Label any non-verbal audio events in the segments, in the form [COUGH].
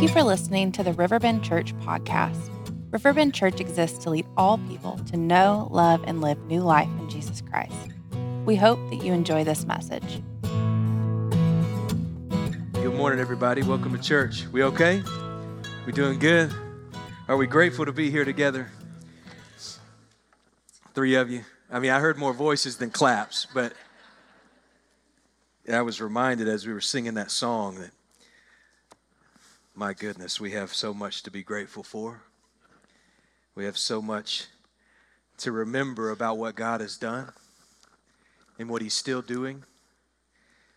Thank you for listening to the Riverbend Church podcast. Riverbend Church exists to lead all people to know, love, and live new life in Jesus Christ. We hope that you enjoy this message. Good morning, everybody. Welcome to church. We okay? We doing good? Are we grateful to be here together? Three of you. I mean, I heard more voices than claps, but I was reminded as we were singing that song that, my goodness, we have so much to be grateful for. We have so much to remember about what God has done and what He's still doing.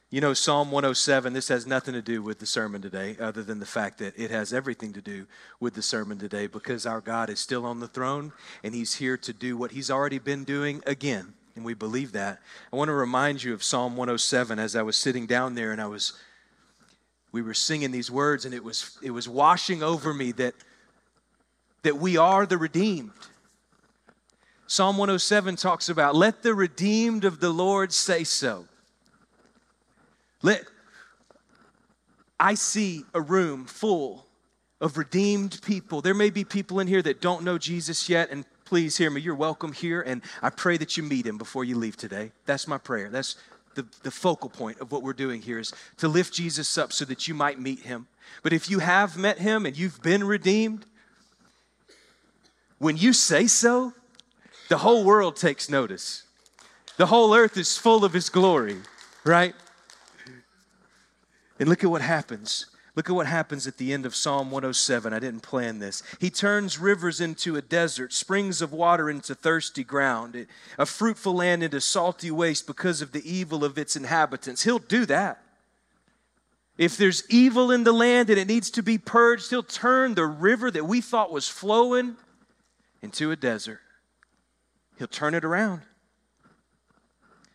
You know, Psalm 107, this has nothing to do with the sermon today, other than the fact that it has everything to do with the sermon today because our God is still on the throne and He's here to do what He's already been doing again. And we believe that. I want to remind you of Psalm 107 as I was sitting down there and I was we were singing these words and it was it was washing over me that that we are the redeemed. Psalm 107 talks about let the redeemed of the Lord say so. Let I see a room full of redeemed people. There may be people in here that don't know Jesus yet, and please hear me. You're welcome here, and I pray that you meet him before you leave today. That's my prayer. That's the, the focal point of what we're doing here is to lift Jesus up so that you might meet him. But if you have met him and you've been redeemed, when you say so, the whole world takes notice. The whole earth is full of his glory, right? And look at what happens. Look at what happens at the end of Psalm 107. I didn't plan this. He turns rivers into a desert, springs of water into thirsty ground, a fruitful land into salty waste because of the evil of its inhabitants. He'll do that. If there's evil in the land and it needs to be purged, he'll turn the river that we thought was flowing into a desert. He'll turn it around.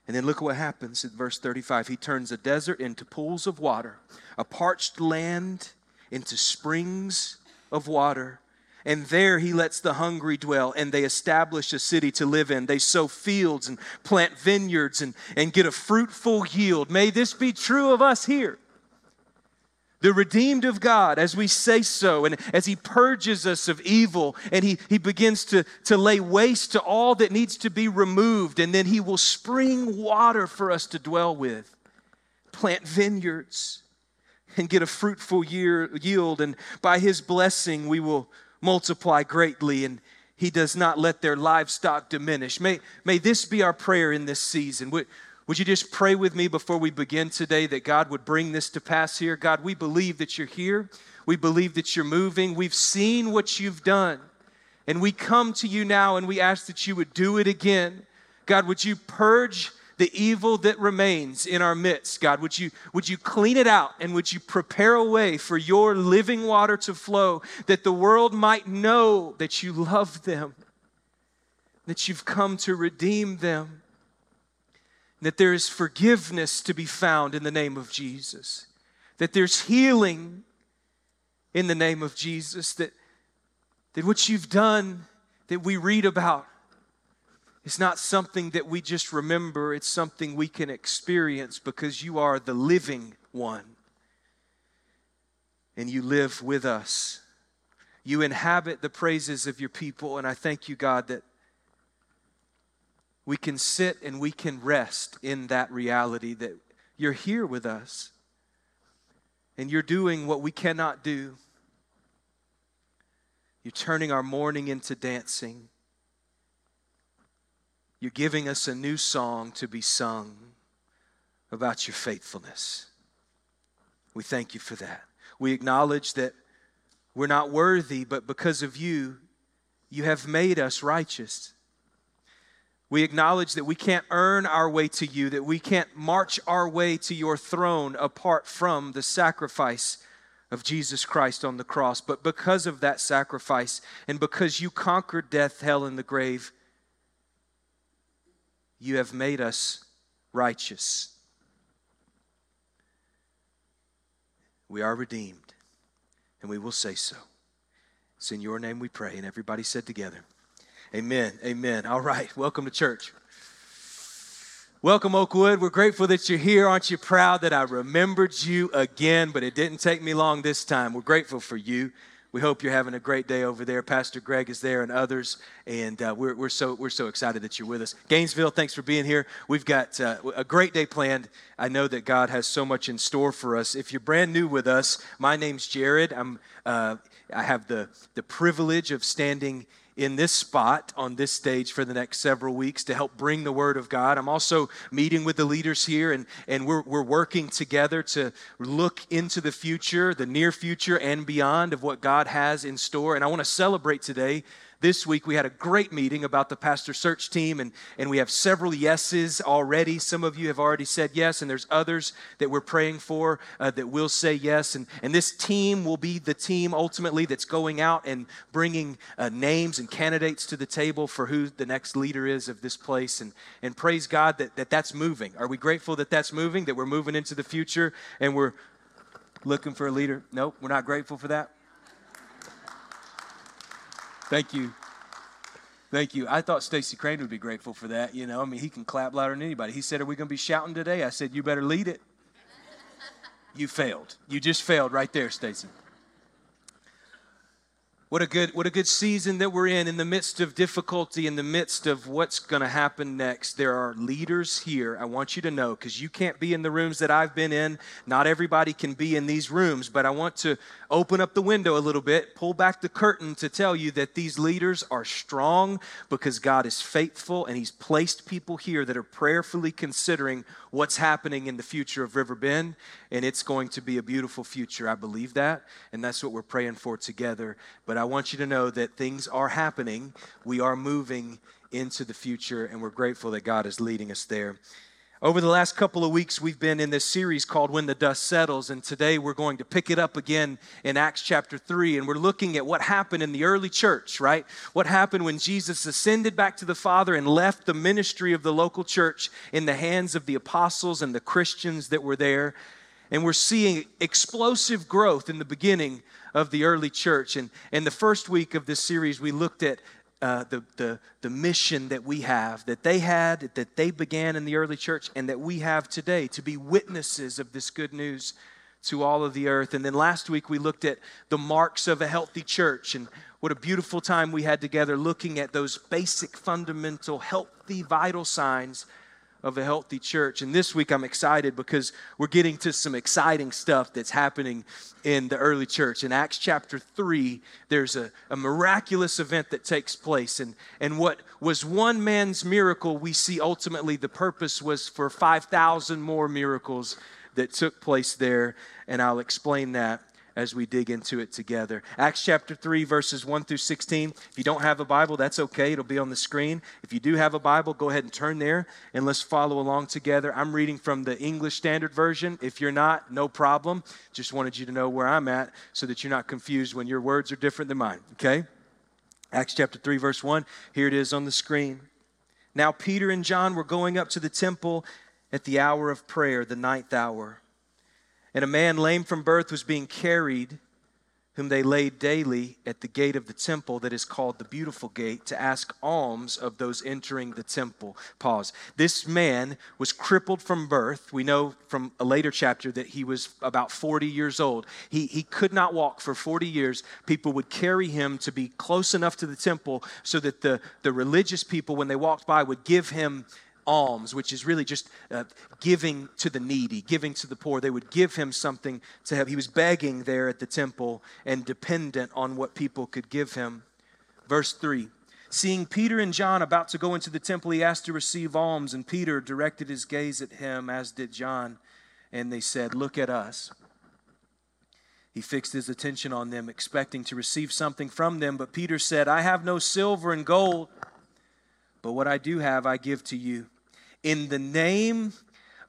And then look what happens in verse 35. He turns a desert into pools of water, a parched land into springs of water. And there he lets the hungry dwell, and they establish a city to live in. They sow fields and plant vineyards and, and get a fruitful yield. May this be true of us here the redeemed of God, as we say so, and as He purges us of evil, and He, he begins to, to lay waste to all that needs to be removed, and then He will spring water for us to dwell with, plant vineyards, and get a fruitful year, yield, and by His blessing we will multiply greatly, and He does not let their livestock diminish. May, may this be our prayer in this season. Would you just pray with me before we begin today that God would bring this to pass here? God, we believe that you're here. We believe that you're moving. We've seen what you've done. And we come to you now and we ask that you would do it again. God, would you purge the evil that remains in our midst? God, would you, would you clean it out and would you prepare a way for your living water to flow that the world might know that you love them, that you've come to redeem them? That there is forgiveness to be found in the name of Jesus, that there's healing in the name of Jesus, that, that what you've done that we read about is not something that we just remember, it's something we can experience because you are the living one. And you live with us. You inhabit the praises of your people, and I thank you, God, that we can sit and we can rest in that reality that you're here with us and you're doing what we cannot do. You're turning our mourning into dancing. You're giving us a new song to be sung about your faithfulness. We thank you for that. We acknowledge that we're not worthy, but because of you, you have made us righteous. We acknowledge that we can't earn our way to you, that we can't march our way to your throne apart from the sacrifice of Jesus Christ on the cross. But because of that sacrifice and because you conquered death, hell, and the grave, you have made us righteous. We are redeemed, and we will say so. It's in your name we pray. And everybody said together, Amen. Amen. All right. Welcome to church. Welcome, Oakwood. We're grateful that you're here. Aren't you proud that I remembered you again? But it didn't take me long this time. We're grateful for you. We hope you're having a great day over there. Pastor Greg is there and others, and uh, we're, we're, so, we're so excited that you're with us. Gainesville, thanks for being here. We've got uh, a great day planned. I know that God has so much in store for us. If you're brand new with us, my name's Jared. I'm, uh, I have the, the privilege of standing in this spot on this stage for the next several weeks to help bring the Word of God. I'm also meeting with the leaders here, and, and we're, we're working together to look into the future, the near future, and beyond of what God has in store. And I want to celebrate today this week we had a great meeting about the pastor search team, and, and we have several yeses already. Some of you have already said yes, and there's others that we're praying for uh, that will say yes. And, and this team will be the team ultimately that's going out and bringing uh, names and candidates to the table for who the next leader is of this place. And, and praise God that, that that's moving. Are we grateful that that's moving, that we're moving into the future and we're looking for a leader? Nope, we're not grateful for that. Thank you. Thank you. I thought Stacy Crane would be grateful for that. You know, I mean, he can clap louder than anybody. He said, Are we going to be shouting today? I said, You better lead it. You failed. You just failed right there, Stacy. What a good what a good season that we're in in the midst of difficulty in the midst of what's going to happen next. There are leaders here. I want you to know cuz you can't be in the rooms that I've been in. Not everybody can be in these rooms, but I want to open up the window a little bit, pull back the curtain to tell you that these leaders are strong because God is faithful and he's placed people here that are prayerfully considering what's happening in the future of Riverbend and it's going to be a beautiful future. I believe that, and that's what we're praying for together. But I want you to know that things are happening. We are moving into the future, and we're grateful that God is leading us there. Over the last couple of weeks, we've been in this series called When the Dust Settles, and today we're going to pick it up again in Acts chapter 3, and we're looking at what happened in the early church, right? What happened when Jesus ascended back to the Father and left the ministry of the local church in the hands of the apostles and the Christians that were there. And we're seeing explosive growth in the beginning of the early church. And in the first week of this series, we looked at uh, the, the, the mission that we have, that they had, that they began in the early church, and that we have today to be witnesses of this good news to all of the earth. And then last week we looked at the marks of a healthy church and what a beautiful time we had together looking at those basic, fundamental, healthy, vital signs of a healthy church. And this week I'm excited because we're getting to some exciting stuff that's happening in the early church. In Acts chapter 3, there's a, a miraculous event that takes place. And, and what was one man's miracle, we see ultimately the purpose was for 5,000 more miracles that took place there. And I'll explain that as we dig into it together. Acts chapter 3, verses 1 through 16. If you don't have a Bible, that's okay. It'll be on the screen. If you do have a Bible, go ahead and turn there and let's follow along together. I'm reading from the English Standard Version. If you're not, no problem. Just wanted you to know where I'm at so that you're not confused when your words are different than mine, okay? Acts chapter 3, verse 1. Here it is on the screen. Now, Peter and John were going up to the temple at the hour of prayer, the ninth hour. And a man lame from birth was being carried, whom they laid daily at the gate of the temple that is called the Beautiful Gate, to ask alms of those entering the temple. Pause. This man was crippled from birth. We know from a later chapter that he was about 40 years old. He, he could not walk for 40 years. People would carry him to be close enough to the temple so that the, the religious people, when they walked by, would give him alms, which is really just uh, giving to the needy, giving to the poor. They would give him something to have. He was begging there at the temple and dependent on what people could give him. Verse 3 Seeing Peter and John about to go into the temple, he asked to receive alms, and Peter directed his gaze at him, as did John. And they said, Look at us. He fixed his attention on them, expecting to receive something from them. But Peter said, I have no silver and gold, but what I do have, I give to you. In the name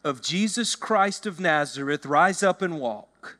of Jesus Christ of Nazareth, rise up and walk.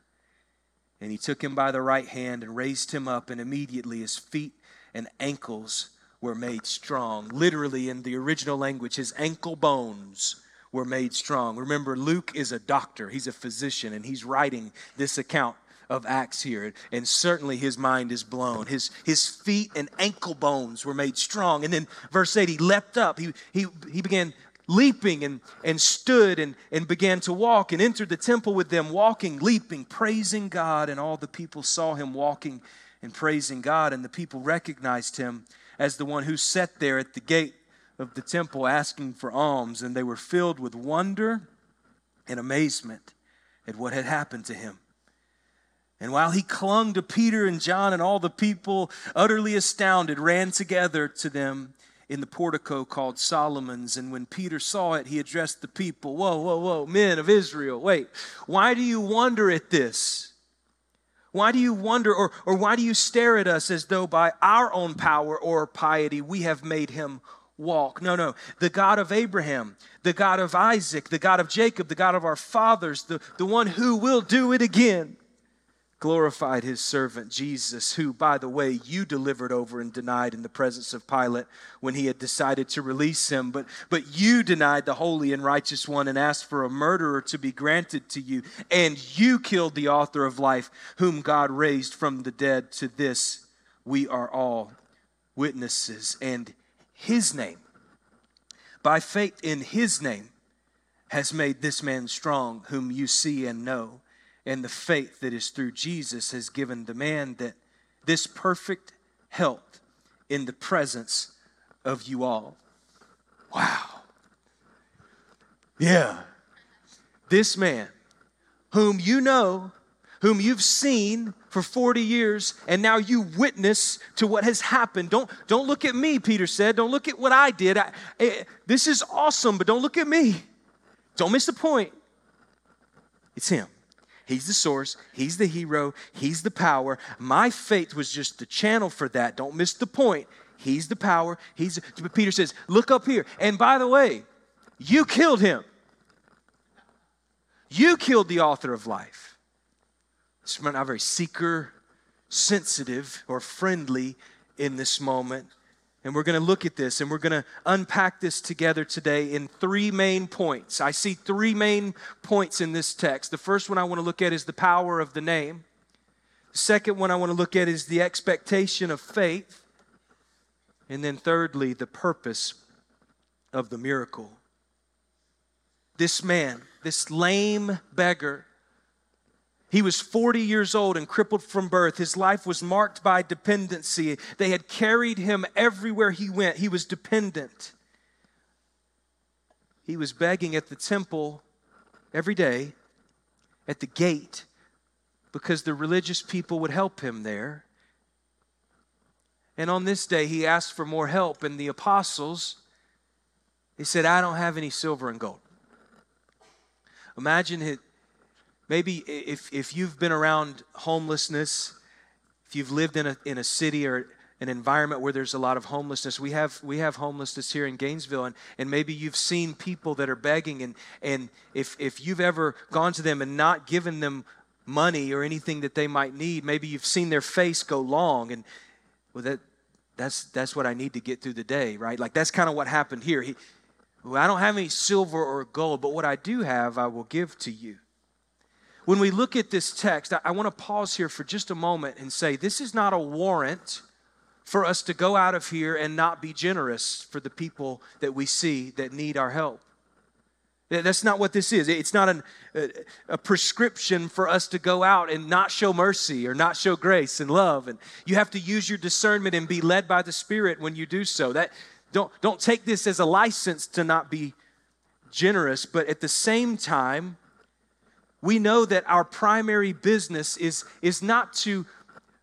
And he took him by the right hand and raised him up, and immediately his feet and ankles were made strong. Literally, in the original language, his ankle bones were made strong. Remember, Luke is a doctor, he's a physician, and he's writing this account of Acts here. And certainly his mind is blown. His, his feet and ankle bones were made strong. And then verse 8, he leapt up. He, he, he began leaping and, and stood and, and began to walk and entered the temple with them, walking, leaping, praising God. And all the people saw him walking and praising God. And the people recognized him as the one who sat there at the gate of the temple asking for alms. And they were filled with wonder and amazement at what had happened to him. And while he clung to Peter and John, and all the people, utterly astounded, ran together to them in the portico called Solomon's. And when Peter saw it, he addressed the people Whoa, whoa, whoa, men of Israel, wait, why do you wonder at this? Why do you wonder, or, or why do you stare at us as though by our own power or piety we have made him walk? No, no. The God of Abraham, the God of Isaac, the God of Jacob, the God of our fathers, the, the one who will do it again glorified his servant Jesus, who, by the way, you delivered over and denied in the presence of Pilate when he had decided to release him. But, but you denied the holy and righteous one and asked for a murderer to be granted to you. And you killed the author of life, whom God raised from the dead. To this we are all witnesses. And his name, by faith in his name, has made this man strong, whom you see and know and the faith that is through Jesus has given the man that this perfect health in the presence of you all. Wow. Yeah. This man, whom you know, whom you've seen for 40 years, and now you witness to what has happened. Don't, don't look at me, Peter said. Don't look at what I did. I, I, this is awesome, but don't look at me. Don't miss the point. It's him. He's the source. He's the hero. He's the power. My faith was just the channel for that. Don't miss the point. He's the power. He's but Peter says, "Look up here." And by the way, you killed him. You killed the author of life. It's not very seeker sensitive or friendly in this moment. And we're going to look at this and we're going to unpack this together today in three main points. I see three main points in this text. The first one I want to look at is the power of the name. The second one I want to look at is the expectation of faith. And then thirdly, the purpose of the miracle. This man, this lame beggar, he was 40 years old and crippled from birth. His life was marked by dependency. They had carried him everywhere he went. He was dependent. He was begging at the temple every day, at the gate, because the religious people would help him there. And on this day, he asked for more help, and the apostles, he said, I don't have any silver and gold. Imagine it Maybe if, if you've been around homelessness, if you've lived in a, in a city or an environment where there's a lot of homelessness. We have we have homelessness here in Gainesville, and, and maybe you've seen people that are begging, and and if if you've ever gone to them and not given them money or anything that they might need, maybe you've seen their face go long, and well that that's that's what I need to get through the day, right? Like that's kind of what happened here. He, well, I don't have any silver or gold, but what I do have, I will give to you. When we look at this text, I, I want to pause here for just a moment and say this is not a warrant for us to go out of here and not be generous for the people that we see that need our help. That's not what this is. It's not an, a, a, prescription for us to go out and not show mercy or not show grace and love. And you have to use your discernment and be led by the Spirit when you do so. That don't don't take this as a license to not be generous, but at the same time, we know that our primary business is, is not to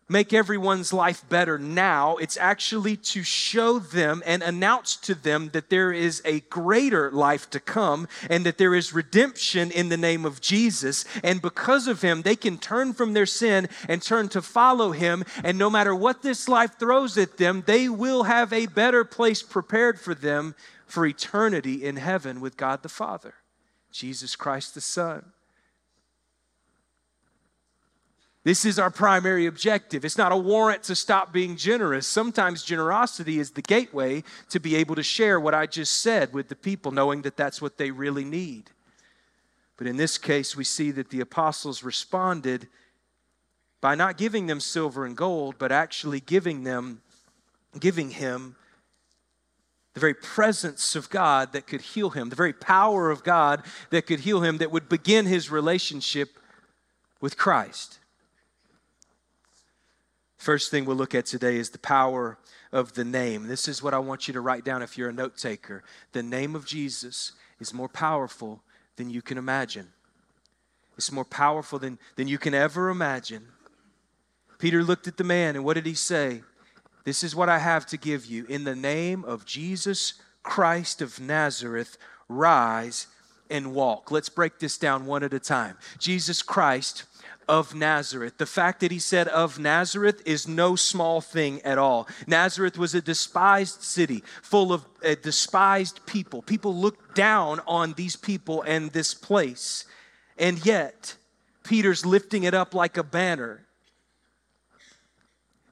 make everyone's life better now. It's actually to show them and announce to them that there is a greater life to come and that there is redemption in the name of Jesus. And because of him, they can turn from their sin and turn to follow him. And no matter what this life throws at them, they will have a better place prepared for them for eternity in heaven with God the Father, Jesus Christ the Son. This is our primary objective. It's not a warrant to stop being generous. Sometimes generosity is the gateway to be able to share what I just said with the people, knowing that that's what they really need. But in this case, we see that the apostles responded by not giving them silver and gold, but actually giving them, giving him the very presence of God that could heal him, the very power of God that could heal him, that would begin his relationship with Christ. First thing we'll look at today is the power of the name. This is what I want you to write down if you're a note taker. The name of Jesus is more powerful than you can imagine. It's more powerful than, than you can ever imagine. Peter looked at the man, and what did he say? This is what I have to give you. In the name of Jesus Christ of Nazareth, rise and walk. Let's break this down one at a time. Jesus Christ of Nazareth. The fact that he said of Nazareth is no small thing at all. Nazareth was a despised city full of uh, despised people. People looked down on these people and this place. And yet, Peter's lifting it up like a banner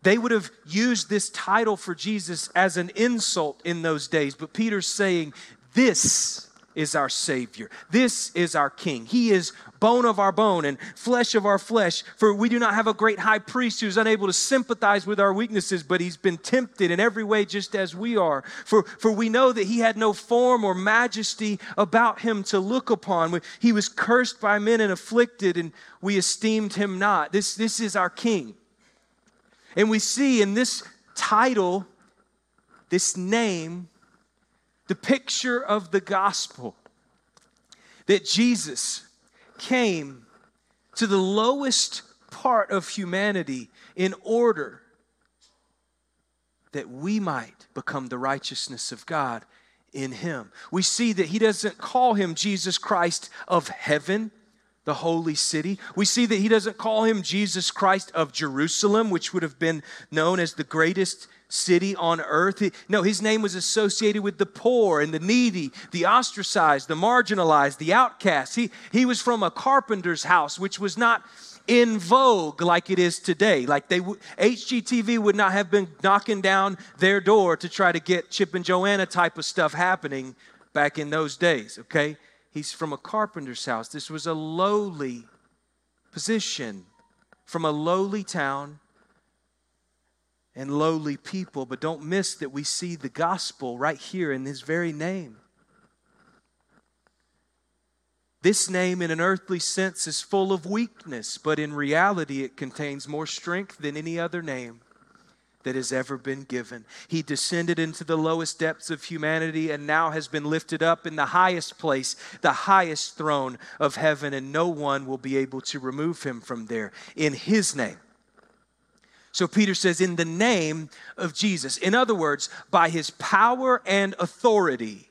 they would have used this title for Jesus as an insult in those days, but Peter's saying, This is our Savior. This is our King. He is bone of our bone and flesh of our flesh. For we do not have a great high priest who's unable to sympathize with our weaknesses, but he's been tempted in every way just as we are. For, for we know that he had no form or majesty about him to look upon. He was cursed by men and afflicted, and we esteemed him not. This, this is our King. And we see in this title, this name, the picture of the gospel that Jesus came to the lowest part of humanity in order that we might become the righteousness of God in him. We see that he doesn't call him Jesus Christ of heaven the holy city. We see that he doesn't call him Jesus Christ of Jerusalem, which would have been known as the greatest city on earth. No, his name was associated with the poor and the needy, the ostracized, the marginalized, the outcast. He, he was from a carpenter's house, which was not in vogue like it is today. Like they HGTV would not have been knocking down their door to try to get Chip and Joanna type of stuff happening back in those days, okay? He's from a carpenter's house. This was a lowly position from a lowly town and lowly people. But don't miss that we see the gospel right here in his very name. This name, in an earthly sense, is full of weakness, but in reality, it contains more strength than any other name that has ever been given. He descended into the lowest depths of humanity and now has been lifted up in the highest place, the highest throne of heaven, and no one will be able to remove him from there in his name. So Peter says, in the name of Jesus. In other words, by his power and authority,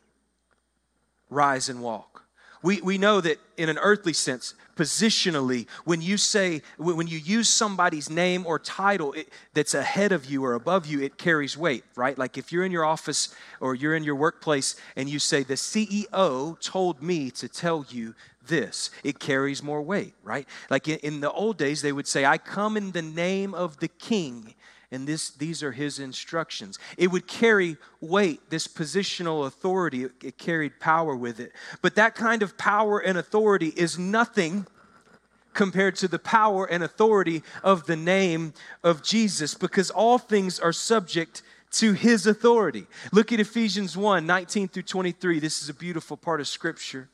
rise and walk. We, we know that in an earthly sense, positionally, when you say, when you use somebody's name or title it, that's ahead of you or above you, it carries weight, right? Like if you're in your office or you're in your workplace and you say, the CEO told me to tell you this, it carries more weight, right? Like in, the old days, they would say, I come in the name of the king and this, these are his instructions. It would carry weight, this positional authority, it, it carried power with it. But that kind of power and authority is nothing compared to the power and authority of the name of Jesus because all things are subject to his authority. Look at Ephesians 1 19 through 23. This is a beautiful part of scripture.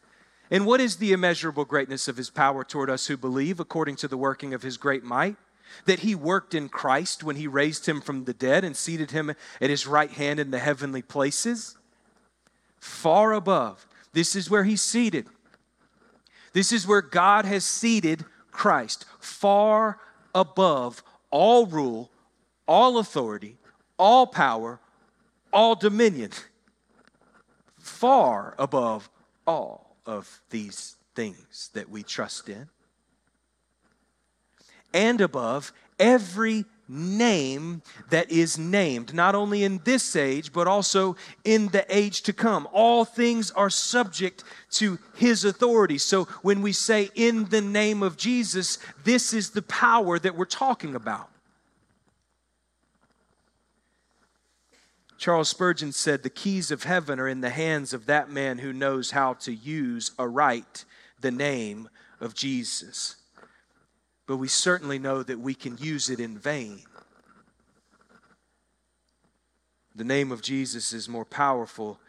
And what is the immeasurable greatness of his power toward us who believe, according to the working of his great might? that he worked in Christ when he raised him from the dead and seated him at his right hand in the heavenly places? Far above. This is where he's seated. This is where God has seated Christ, far above all rule, all authority, all power, all dominion. Far above all of these things that we trust in and above every name that is named, not only in this age, but also in the age to come. All things are subject to his authority. So when we say in the name of Jesus, this is the power that we're talking about. Charles Spurgeon said, The keys of heaven are in the hands of that man who knows how to use aright the name of Jesus but we certainly know that we can use it in vain. The name of Jesus is more powerful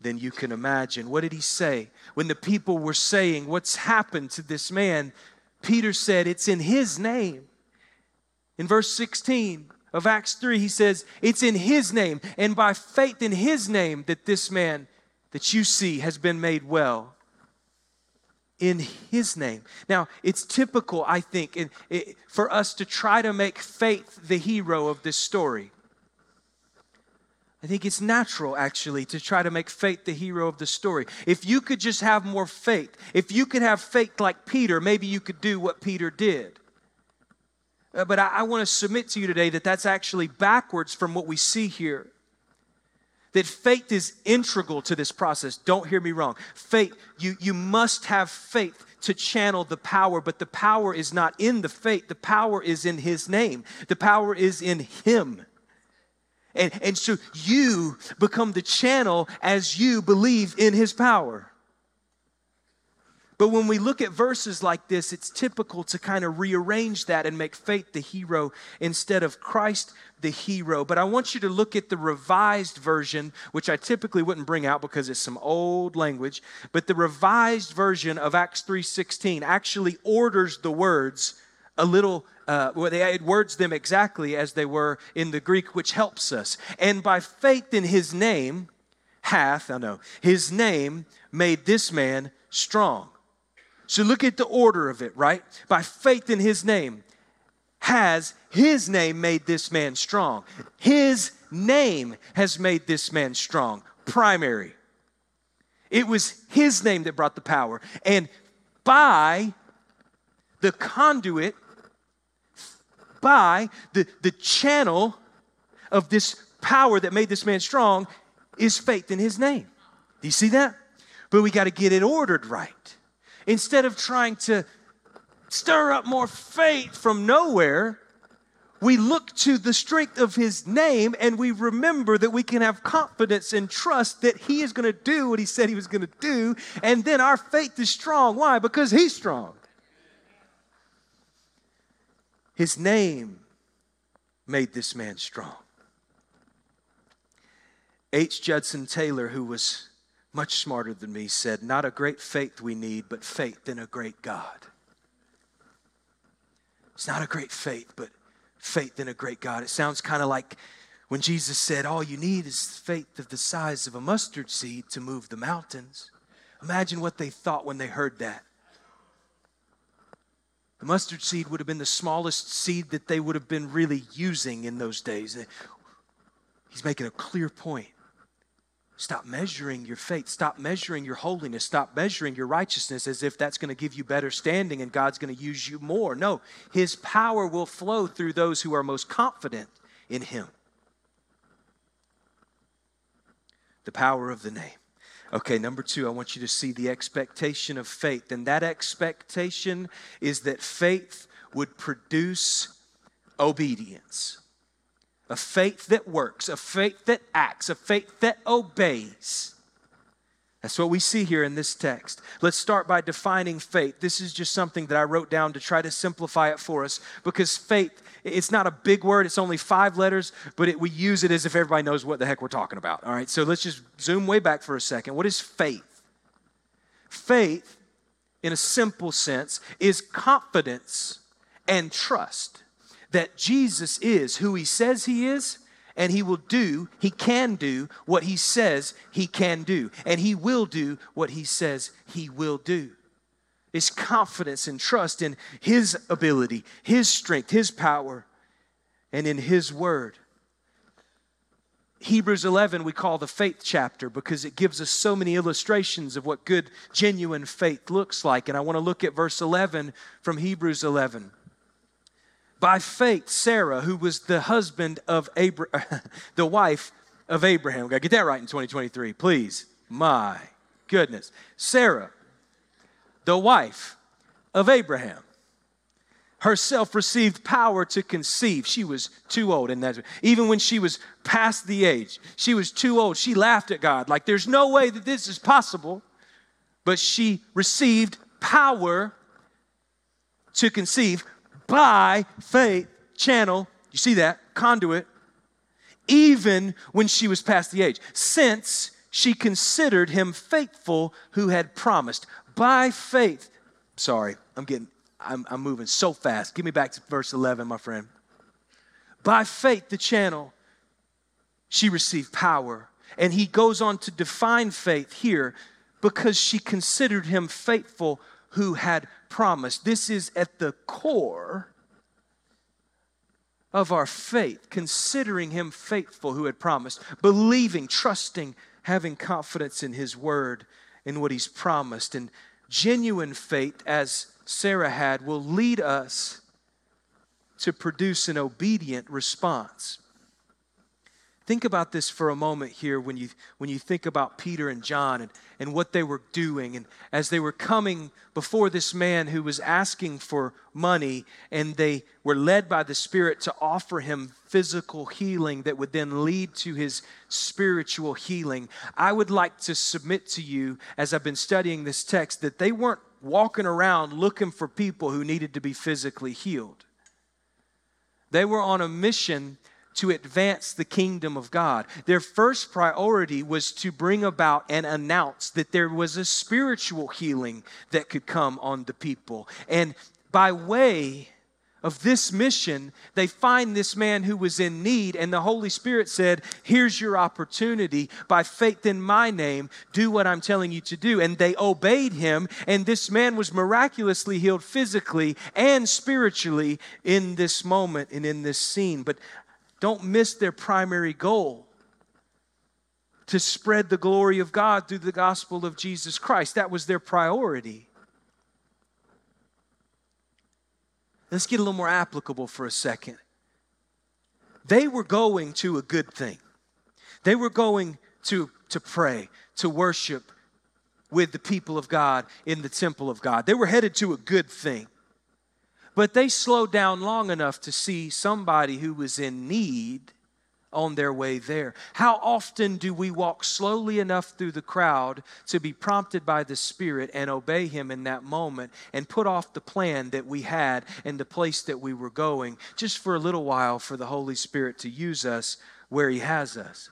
than you can imagine. What did he say? When the people were saying, What's happened to this man? Peter said, It's in his name. In verse 16 of Acts 3, he says, It's in his name and by faith in his name that this man that you see has been made well. In his name. Now, it's typical, I think, in, it, for us to try to make faith the hero of this story. I think it's natural, actually, to try to make faith the hero of the story. If you could just have more faith, if you could have faith like Peter, maybe you could do what Peter did. Uh, but I, I want to submit to you today that that's actually backwards from what we see here. That faith is integral to this process. Don't hear me wrong. Faith, you, you must have faith to channel the power, but the power is not in the faith. The power is in His name, the power is in Him. And, and so you become the channel as you believe in his power. But when we look at verses like this, it's typical to kind of rearrange that and make faith the hero instead of Christ the hero. But I want you to look at the revised version, which I typically wouldn't bring out because it's some old language, but the revised version of Acts 3:16 actually orders the words a little uh, well, they words them exactly as they were in the Greek, which helps us. And by faith in his name, hath, I know, his name made this man strong. So look at the order of it, right? By faith in his name, has his name made this man strong. His name has made this man strong. Primary. It was his name that brought the power. And by the conduit by the, the channel of this power that made this man strong is faith in his name. Do you see that? But we got to get it ordered right. Instead of trying to stir up more faith from nowhere, we look to the strength of his name and we remember that we can have confidence and trust that he is going to do what he said he was going to do. And then our faith is strong. Why? Because he's strong. His name made this man strong. J. Hudson Taylor, who was much smarter than me, said, Not a great faith we need, but faith in a great God. It's not a great faith, but faith in a great God. It sounds kind of like when Jesus said, All you need is faith of the size of a mustard seed to move the mountains. Imagine what they thought when they heard that. The mustard seed would have been the smallest seed that they would have been really using in those days. He's making a clear point. Stop measuring your faith. Stop measuring your holiness. Stop measuring your righteousness as if that's going to give you better standing and God's going to use you more. No, His power will flow through those who are most confident in Him. The power of the name. Okay, number two, I want you to see the expectation of faith. And that expectation is that faith would produce obedience. A faith that works, a faith that acts, a faith that obeys. That's what we see here in this text. Let's start by defining faith. This is just something that I wrote down to try to simplify it for us because faith it's not a big word, it's only five letters, but it, we use it as if everybody knows what the heck we're talking about. All right, so let's just zoom way back for a second. What is faith? Faith, in a simple sense, is confidence and trust that Jesus is who he says he is and he will do, he can do what he says he can do, and he will do what he says he will do is confidence and trust in His ability, His strength, His power, and in His word. Hebrews 11 we call the faith chapter because it gives us so many illustrations of what good, genuine faith looks like. And I want to look at verse 11 from Hebrews 11. By faith, Sarah, who was the husband of Abraham, [LAUGHS] the wife of Abraham, got to get that right in 2023, please. My goodness. Sarah, the wife of Abraham herself received power to conceive. She was too old, and that even when she was past the age, she was too old. She laughed at God, like there's no way that this is possible. But she received power to conceive by faith channel. You see that conduit even when she was past the age, since she considered him faithful who had promised. By faith, sorry, I'm getting, I'm, I'm moving so fast. Give me back to verse 11, my friend. By faith, the channel, she received power. And he goes on to define faith here because she considered him faithful who had promised. This is at the core of our faith, considering him faithful who had promised, believing, trusting, having confidence in his word and what he's promised. And genuine faith, as Sarah had, will lead us to produce an obedient response. Think about this for a moment here when you, when you think about Peter and John and, and what they were doing. And as they were coming before this man who was asking for money, and they were led by the Spirit to offer him physical healing that would then lead to his spiritual healing, I would like to submit to you, as I've been studying this text, that they weren't walking around looking for people who needed to be physically healed. They were on a mission to advance the kingdom of God. Their first priority was to bring about and announce that there was a spiritual healing that could come on the people. And by way of this mission, they find this man who was in need, and the Holy Spirit said, Here's your opportunity. By faith in my name, do what I'm telling you to do. And they obeyed him, and this man was miraculously healed physically and spiritually in this moment and in this scene. But don't miss their primary goal to spread the glory of God through the gospel of Jesus Christ. That was their priority. Let's get a little more applicable for a second. They were going to a good thing. They were going to, to pray, to worship with the people of God in the temple of God. They were headed to a good thing. But they slowed down long enough to see somebody who was in need on their way there. How often do we walk slowly enough through the crowd to be prompted by the Spirit and obey Him in that moment and put off the plan that we had and the place that we were going just for a little while for the Holy Spirit to use us where He has us?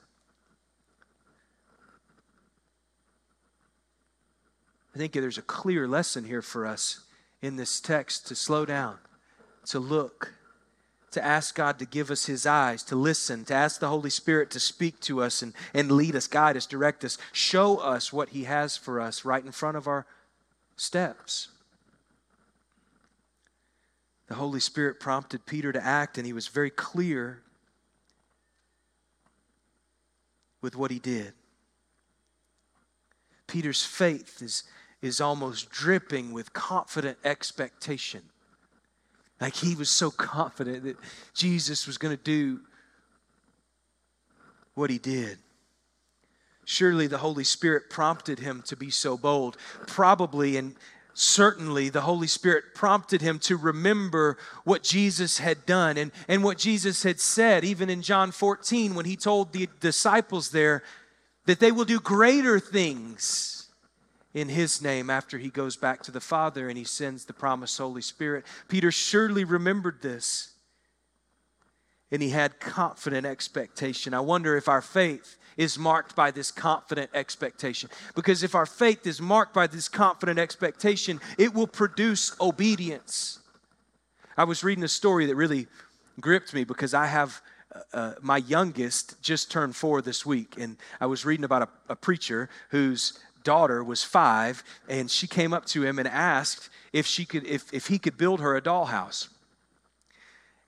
I think there's a clear lesson here for us in this text to slow down, to look, to ask God to give us His eyes, to listen, to ask the Holy Spirit to speak to us and, and lead us, guide us, direct us, show us what He has for us right in front of our steps. The Holy Spirit prompted Peter to act, and he was very clear with what he did. Peter's faith is is almost dripping with confident expectation. Like he was so confident that Jesus was going to do what he did. Surely the Holy Spirit prompted him to be so bold. Probably and certainly the Holy Spirit prompted him to remember what Jesus had done and, and what Jesus had said, even in John 14, when he told the disciples there that they will do greater things in his name after he goes back to the Father and he sends the promised Holy Spirit. Peter surely remembered this and he had confident expectation. I wonder if our faith is marked by this confident expectation. Because if our faith is marked by this confident expectation, it will produce obedience. I was reading a story that really gripped me because I have uh, uh my youngest just turned four this week, and I was reading about a, a preacher whose daughter was five, and she came up to him and asked if she could if, if he could build her a dollhouse.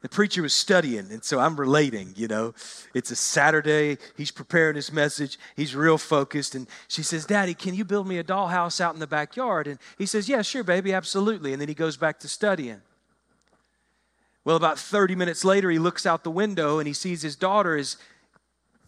The preacher was studying, and so I'm relating, you know. It's a Saturday, he's preparing his message, he's real focused, and she says, Daddy, can you build me a dollhouse out in the backyard? And he says, Yeah, sure, baby, absolutely. And then he goes back to studying. Well, about 30 minutes later, he looks out the window and he sees his daughter is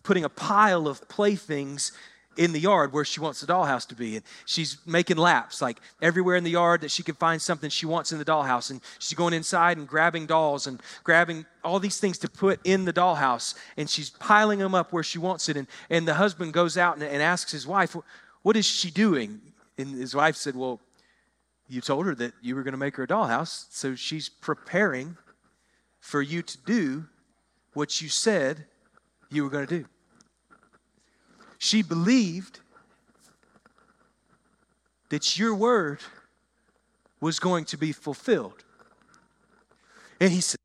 putting a pile of playthings in the yard where she wants the dollhouse to be. And she's making laps, like everywhere in the yard that she can find something she wants in the dollhouse. And she's going inside and grabbing dolls and grabbing all these things to put in the dollhouse. And she's piling them up where she wants it. And, and the husband goes out and, and asks his wife, What is she doing? And his wife said, Well, you told her that you were going to make her a dollhouse. So she's preparing for you to do what you said you were going to do. She believed that your word was going to be fulfilled. And he said,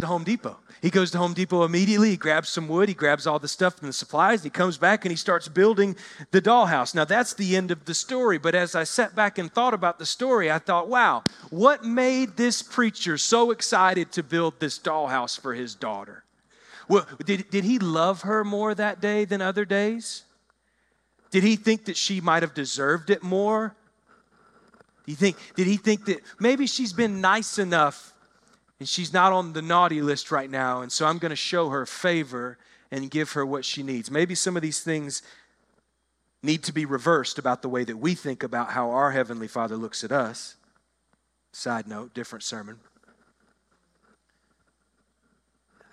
to Home Depot. He goes to Home Depot immediately. He grabs some wood. He grabs all the stuff and the supplies. He comes back and he starts building the dollhouse. Now, that's the end of the story. But as I sat back and thought about the story, I thought, wow, what made this preacher so excited to build this dollhouse for his daughter? Well, did, did he love her more that day than other days? Did he think that she might have deserved it more? Do you think, did he think that maybe she's been nice enough and she's not on the naughty list right now, and so I'm going to show her favor and give her what she needs? Maybe some of these things need to be reversed about the way that we think about how our Heavenly Father looks at us. Side note, different sermon.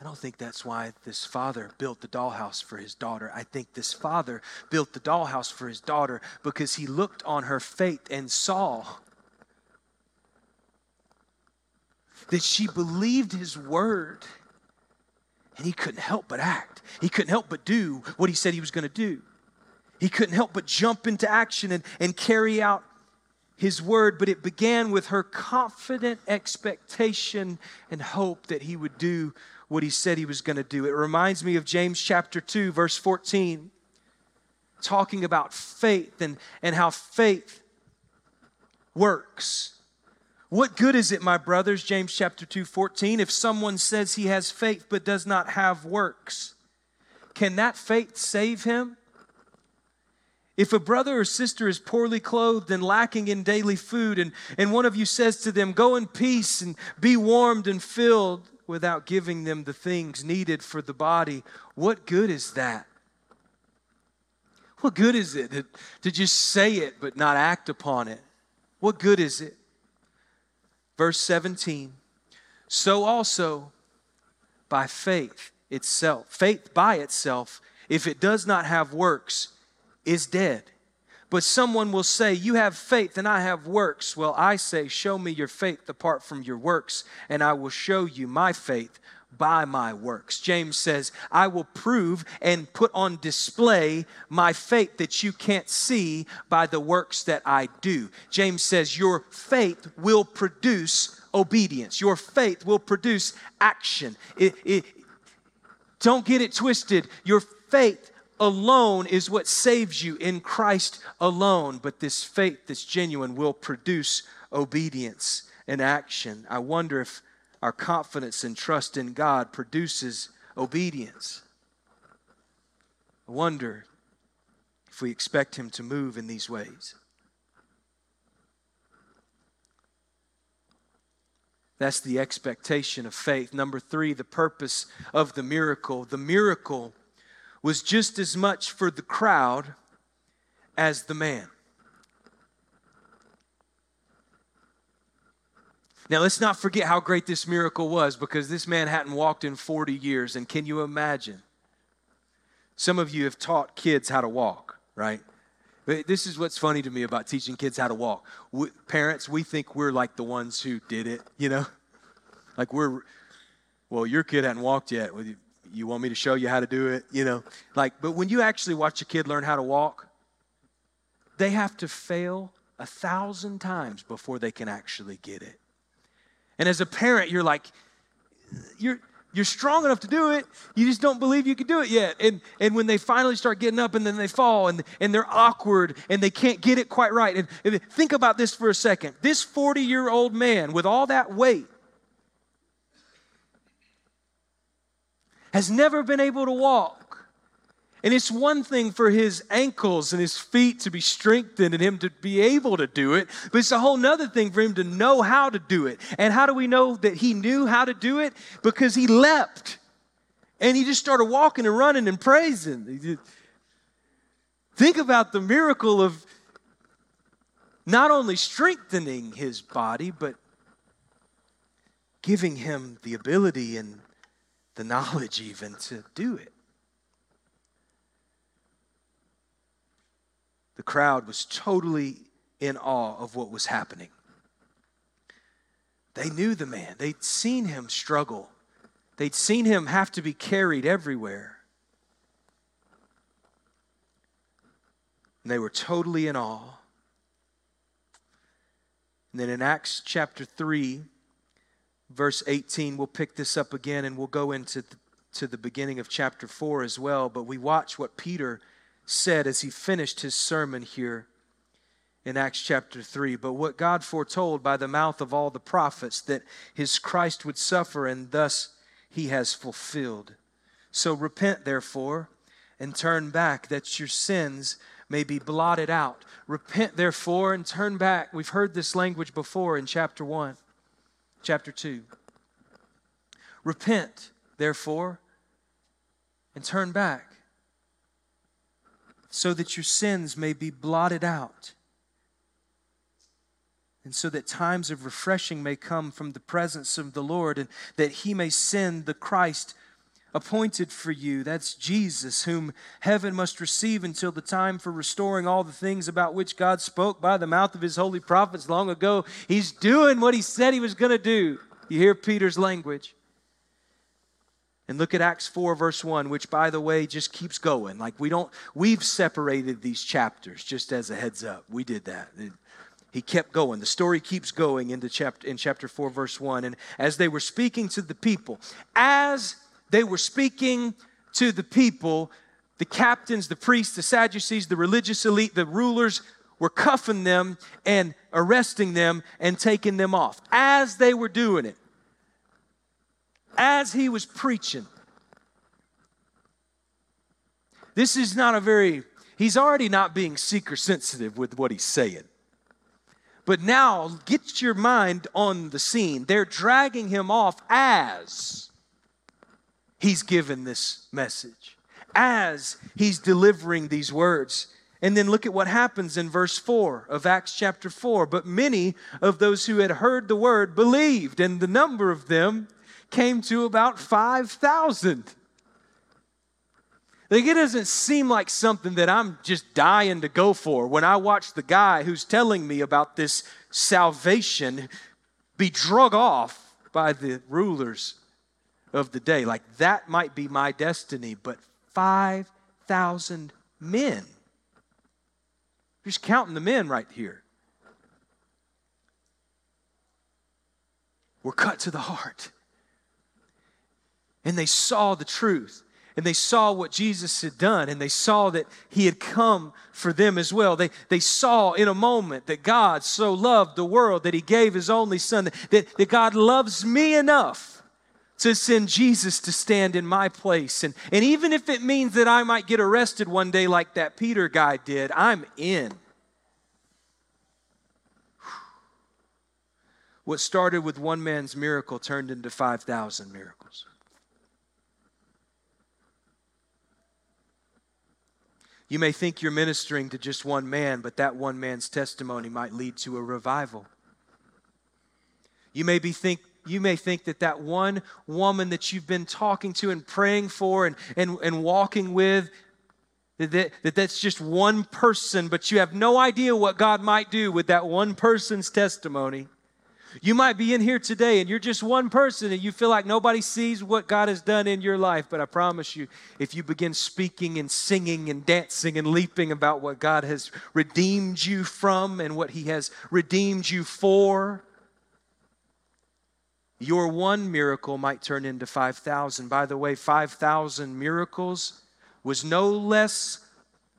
I don't think that's why this father built the dollhouse for his daughter. I think this father built the dollhouse for his daughter because he looked on her faith and saw that she believed his word and he couldn't help but act. He couldn't help but do what he said he was going to do. He couldn't help but jump into action and, and carry out his word, but it began with her confident expectation and hope that he would do what he said he was going to do. It reminds me of James chapter 2, verse 14, talking about faith and, and how faith works. What good is it, my brothers, James chapter 2, 14, if someone says he has faith but does not have works? Can that faith save him? If a brother or sister is poorly clothed and lacking in daily food, and, and one of you says to them, Go in peace and be warmed and filled, without giving them the things needed for the body, what good is that? What good is it to, just say it but not act upon it? What good is it? Verse 17 So also by faith itself, faith by itself, if it does not have works, is dead. But someone will say, You have faith and I have works. Well, I say, Show me your faith apart from your works, and I will show you my faith by my works. James says, I will prove and put on display my faith that you can't see by the works that I do. James says, Your faith will produce obedience, your faith will produce action. It, it, don't get it twisted. Your faith alone is what saves you in Christ alone. But this faith that's genuine will produce obedience and action. I wonder if our confidence and trust in God produces obedience. I wonder if we expect Him to move in these ways. That's the expectation of faith. Number three, the purpose of the miracle. The miracle was just as much for the crowd as the man. Now, let's not forget how great this miracle was because this man hadn't walked in 40 years. And can you imagine? Some of you have taught kids how to walk, right? This is what's funny to me about teaching kids how to walk. We, parents, we think we're like the ones who did it, you know? Like we're, well, your kid hadn't walked yet you want me to show you how to do it? You know, like, but when you actually watch a kid learn how to walk, they have to fail a thousand times before they can actually get it. And as a parent, you're like, you're, you're strong enough to do it. You just don't believe you can do it yet. And, and when they finally start getting up and then they fall and, and they're awkward and they can't get it quite right. And, and think about this for a second. This 40 year old man with all that weight has never been able to walk. And it's one thing for his ankles and his feet to be strengthened and him to be able to do it, but it's a whole nother thing for him to know how to do it. And how do we know that he knew how to do it? Because he leapt and he just started walking and running and praising. Think about the miracle of not only strengthening his body, but giving him the ability and the knowledge even to do it. The crowd was totally in awe of what was happening. They knew the man, they'd seen him struggle, they'd seen him have to be carried everywhere. And they were totally in awe. And then in Acts chapter 3, verse 18, we'll pick this up again and we'll go into to the beginning of chapter 4 as well. But we watch what Peter said as he finished his sermon here in Acts chapter 3. But what God foretold by the mouth of all the prophets that his Christ would suffer, and thus he has fulfilled. So repent, therefore, and turn back, that your sins may be blotted out. Repent, therefore, and turn back. We've heard this language before in chapter 1, chapter 2. Repent, therefore, and turn back, so that your sins may be blotted out, and so that times of refreshing may come from the presence of the Lord, and that he may send the Christ appointed for you. That's Jesus, whom heaven must receive until the time for restoring all the things about which God spoke by the mouth of his holy prophets long ago. He's doing what he said he was going to do. You hear Peter's language. And look at Acts 4, verse 1, which, by the way, just keeps going. Like we don't, we've separated these chapters just as a heads up. We did that. He kept going. The story keeps going into chapter, in chapter 4, verse 1. And as they were speaking to the people, as they were speaking to the people. The captains, the priests, the Sadducees, the religious elite, the rulers were cuffing them and arresting them and taking them off as they were doing it. As he was preaching. This is not a very, he's already not being seeker sensitive with what he's saying. But now, get your mind on the scene. They're dragging him off as he's given this message, as he's delivering these words. And then look at what happens in verse 4 of Acts chapter 4. But many of those who had heard the word believed, and the number of them came to about 5,000. Like it doesn't seem like something that I'm just dying to go for when I watch the guy who's telling me about this salvation be drug off by the rulers of the day. Like that might be my destiny, but 5,000 men. Just counting the men right here. Were cut to the heart. And they saw the truth. And they saw what Jesus had done. And they saw that he had come for them as well. They, they saw in a moment that God so loved the world that he gave his only son, that, that God loves me enough to send Jesus to stand in my place. And, and even if it means that I might get arrested one day like that Peter guy did, I'm in. What started with one man's miracle turned into 5,000 miracles. You may think you're ministering to just one man, but that one man's testimony might lead to a revival. You may be think, you may think that that one woman that you've been talking to and praying for and, and, and walking with, that, that that's just one person, but you have no idea what God might do with that one person's testimony. You might be in here today and you're just one person and you feel like nobody sees what God has done in your life. But I promise you, if you begin speaking and singing and dancing and leaping about what God has redeemed you from and what He has redeemed you for, your one miracle might turn into 5,000. By the way, 5,000 miracles was no less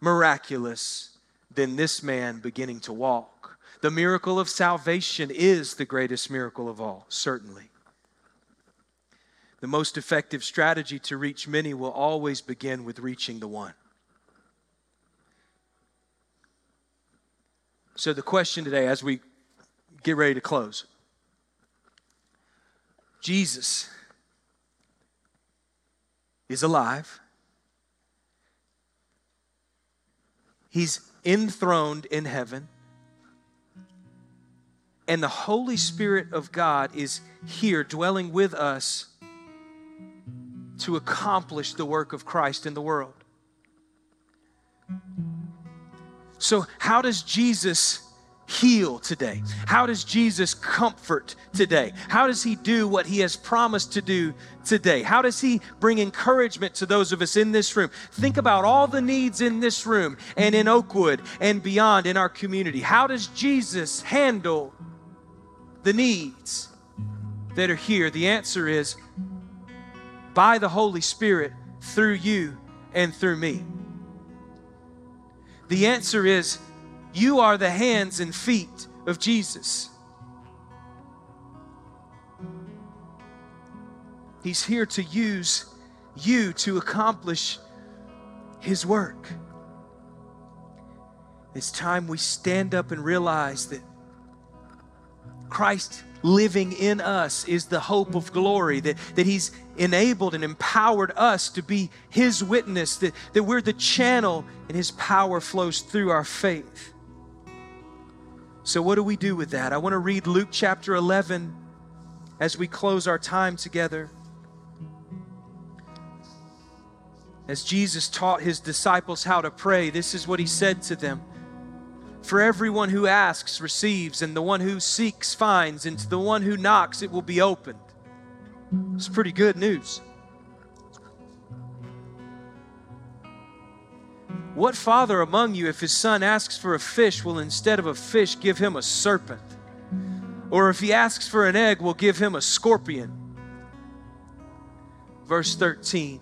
miraculous than this man beginning to walk. The miracle of salvation is the greatest miracle of all, certainly. The most effective strategy to reach many will always begin with reaching the one. So, the question today, as we get ready to close, Jesus is alive. He's enthroned in heaven. And the Holy Spirit of God is here dwelling with us to accomplish the work of Christ in the world. So, how does Jesus heal today? How does Jesus comfort today? How does he do what he has promised to do today? How does he bring encouragement to those of us in this room? Think about all the needs in this room and in Oakwood and beyond in our community. How does Jesus handle the needs that are here? The answer is by the Holy Spirit through you and through me. The answer is you are the hands and feet of Jesus. He's here to use you to accomplish His work. It's time we stand up and realize that Christ living in us is the hope of glory, that, that He's enabled and empowered us to be His witness, that, that we're the channel and His power flows through our faith. So, what do we do with that? I want to read Luke chapter 11 as we close our time together. As Jesus taught his disciples how to pray, this is what he said to them For everyone who asks receives, and the one who seeks finds, and to the one who knocks it will be opened. It's pretty good news. What father among you, if his son asks for a fish, will instead of a fish give him a serpent? Or if he asks for an egg, will give him a scorpion? Verse 13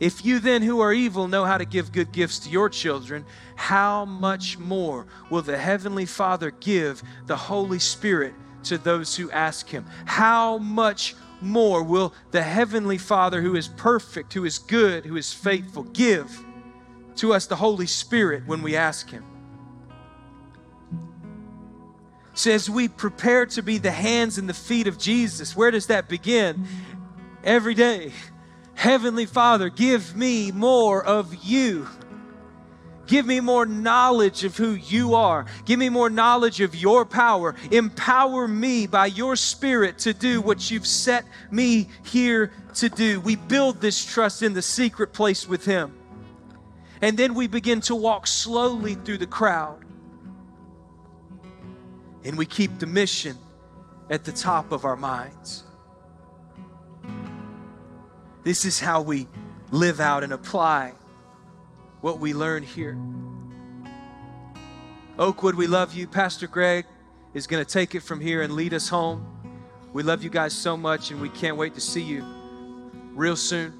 If you then, who are evil, know how to give good gifts to your children, how much more will the Heavenly Father give the Holy Spirit to those who ask him? How much more will the Heavenly Father, who is perfect, who is good, who is faithful, give? To us the Holy Spirit when we ask Him. So, as we prepare to be the hands and the feet of Jesus, where does that begin? Every day. Heavenly Father, give me more of you. Give me more knowledge of who you are. Give me more knowledge of your power. Empower me by your Spirit to do what you've set me here to do. We build this trust in the secret place with Him. And then we begin to walk slowly through the crowd. And we keep the mission at the top of our minds. This is how we live out and apply what we learn here. Oakwood, we love you. Pastor Greg is going to take it from here and lead us home. We love you guys so much, and we can't wait to see you real soon.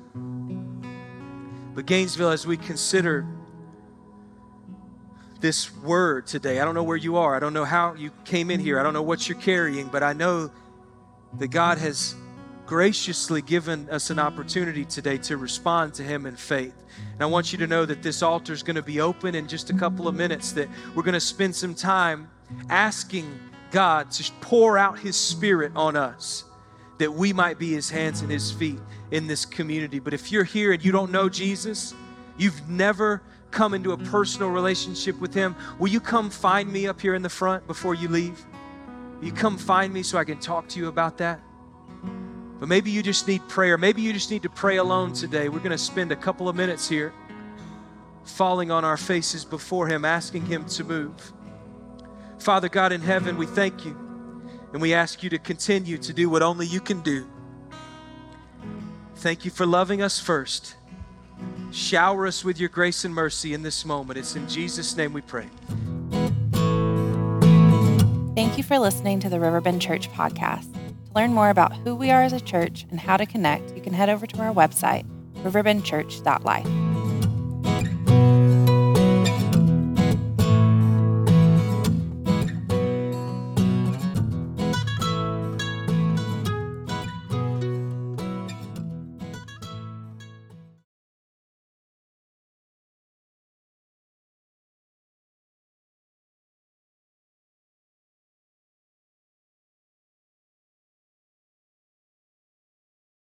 But Gainesville, as we consider this word today, I don't know where you are. I don't know how you came in here. I don't know what you're carrying, but I know that God has graciously given us an opportunity today to respond to Him in faith. And I want you to know that this altar is going to be open in just a couple of minutes, that we're going to spend some time asking God to pour out His Spirit on us that we might be his hands and his feet in this community. But if you're here and you don't know Jesus, you've never come into a personal relationship with him, will you come find me up here in the front before you leave? Will you come find me so I can talk to you about that? But maybe you just need prayer. Maybe you just need to pray alone today. We're going to spend a couple of minutes here falling on our faces before him, asking him to move. Father God in heaven, we thank you and we ask you to continue to do what only you can do. Thank you for loving us first. Shower us with your grace and mercy in this moment. It's in Jesus' name we pray. Thank you for listening to the Riverbend Church podcast. To learn more about who we are as a church and how to connect, you can head over to our website, riverbendchurch.life.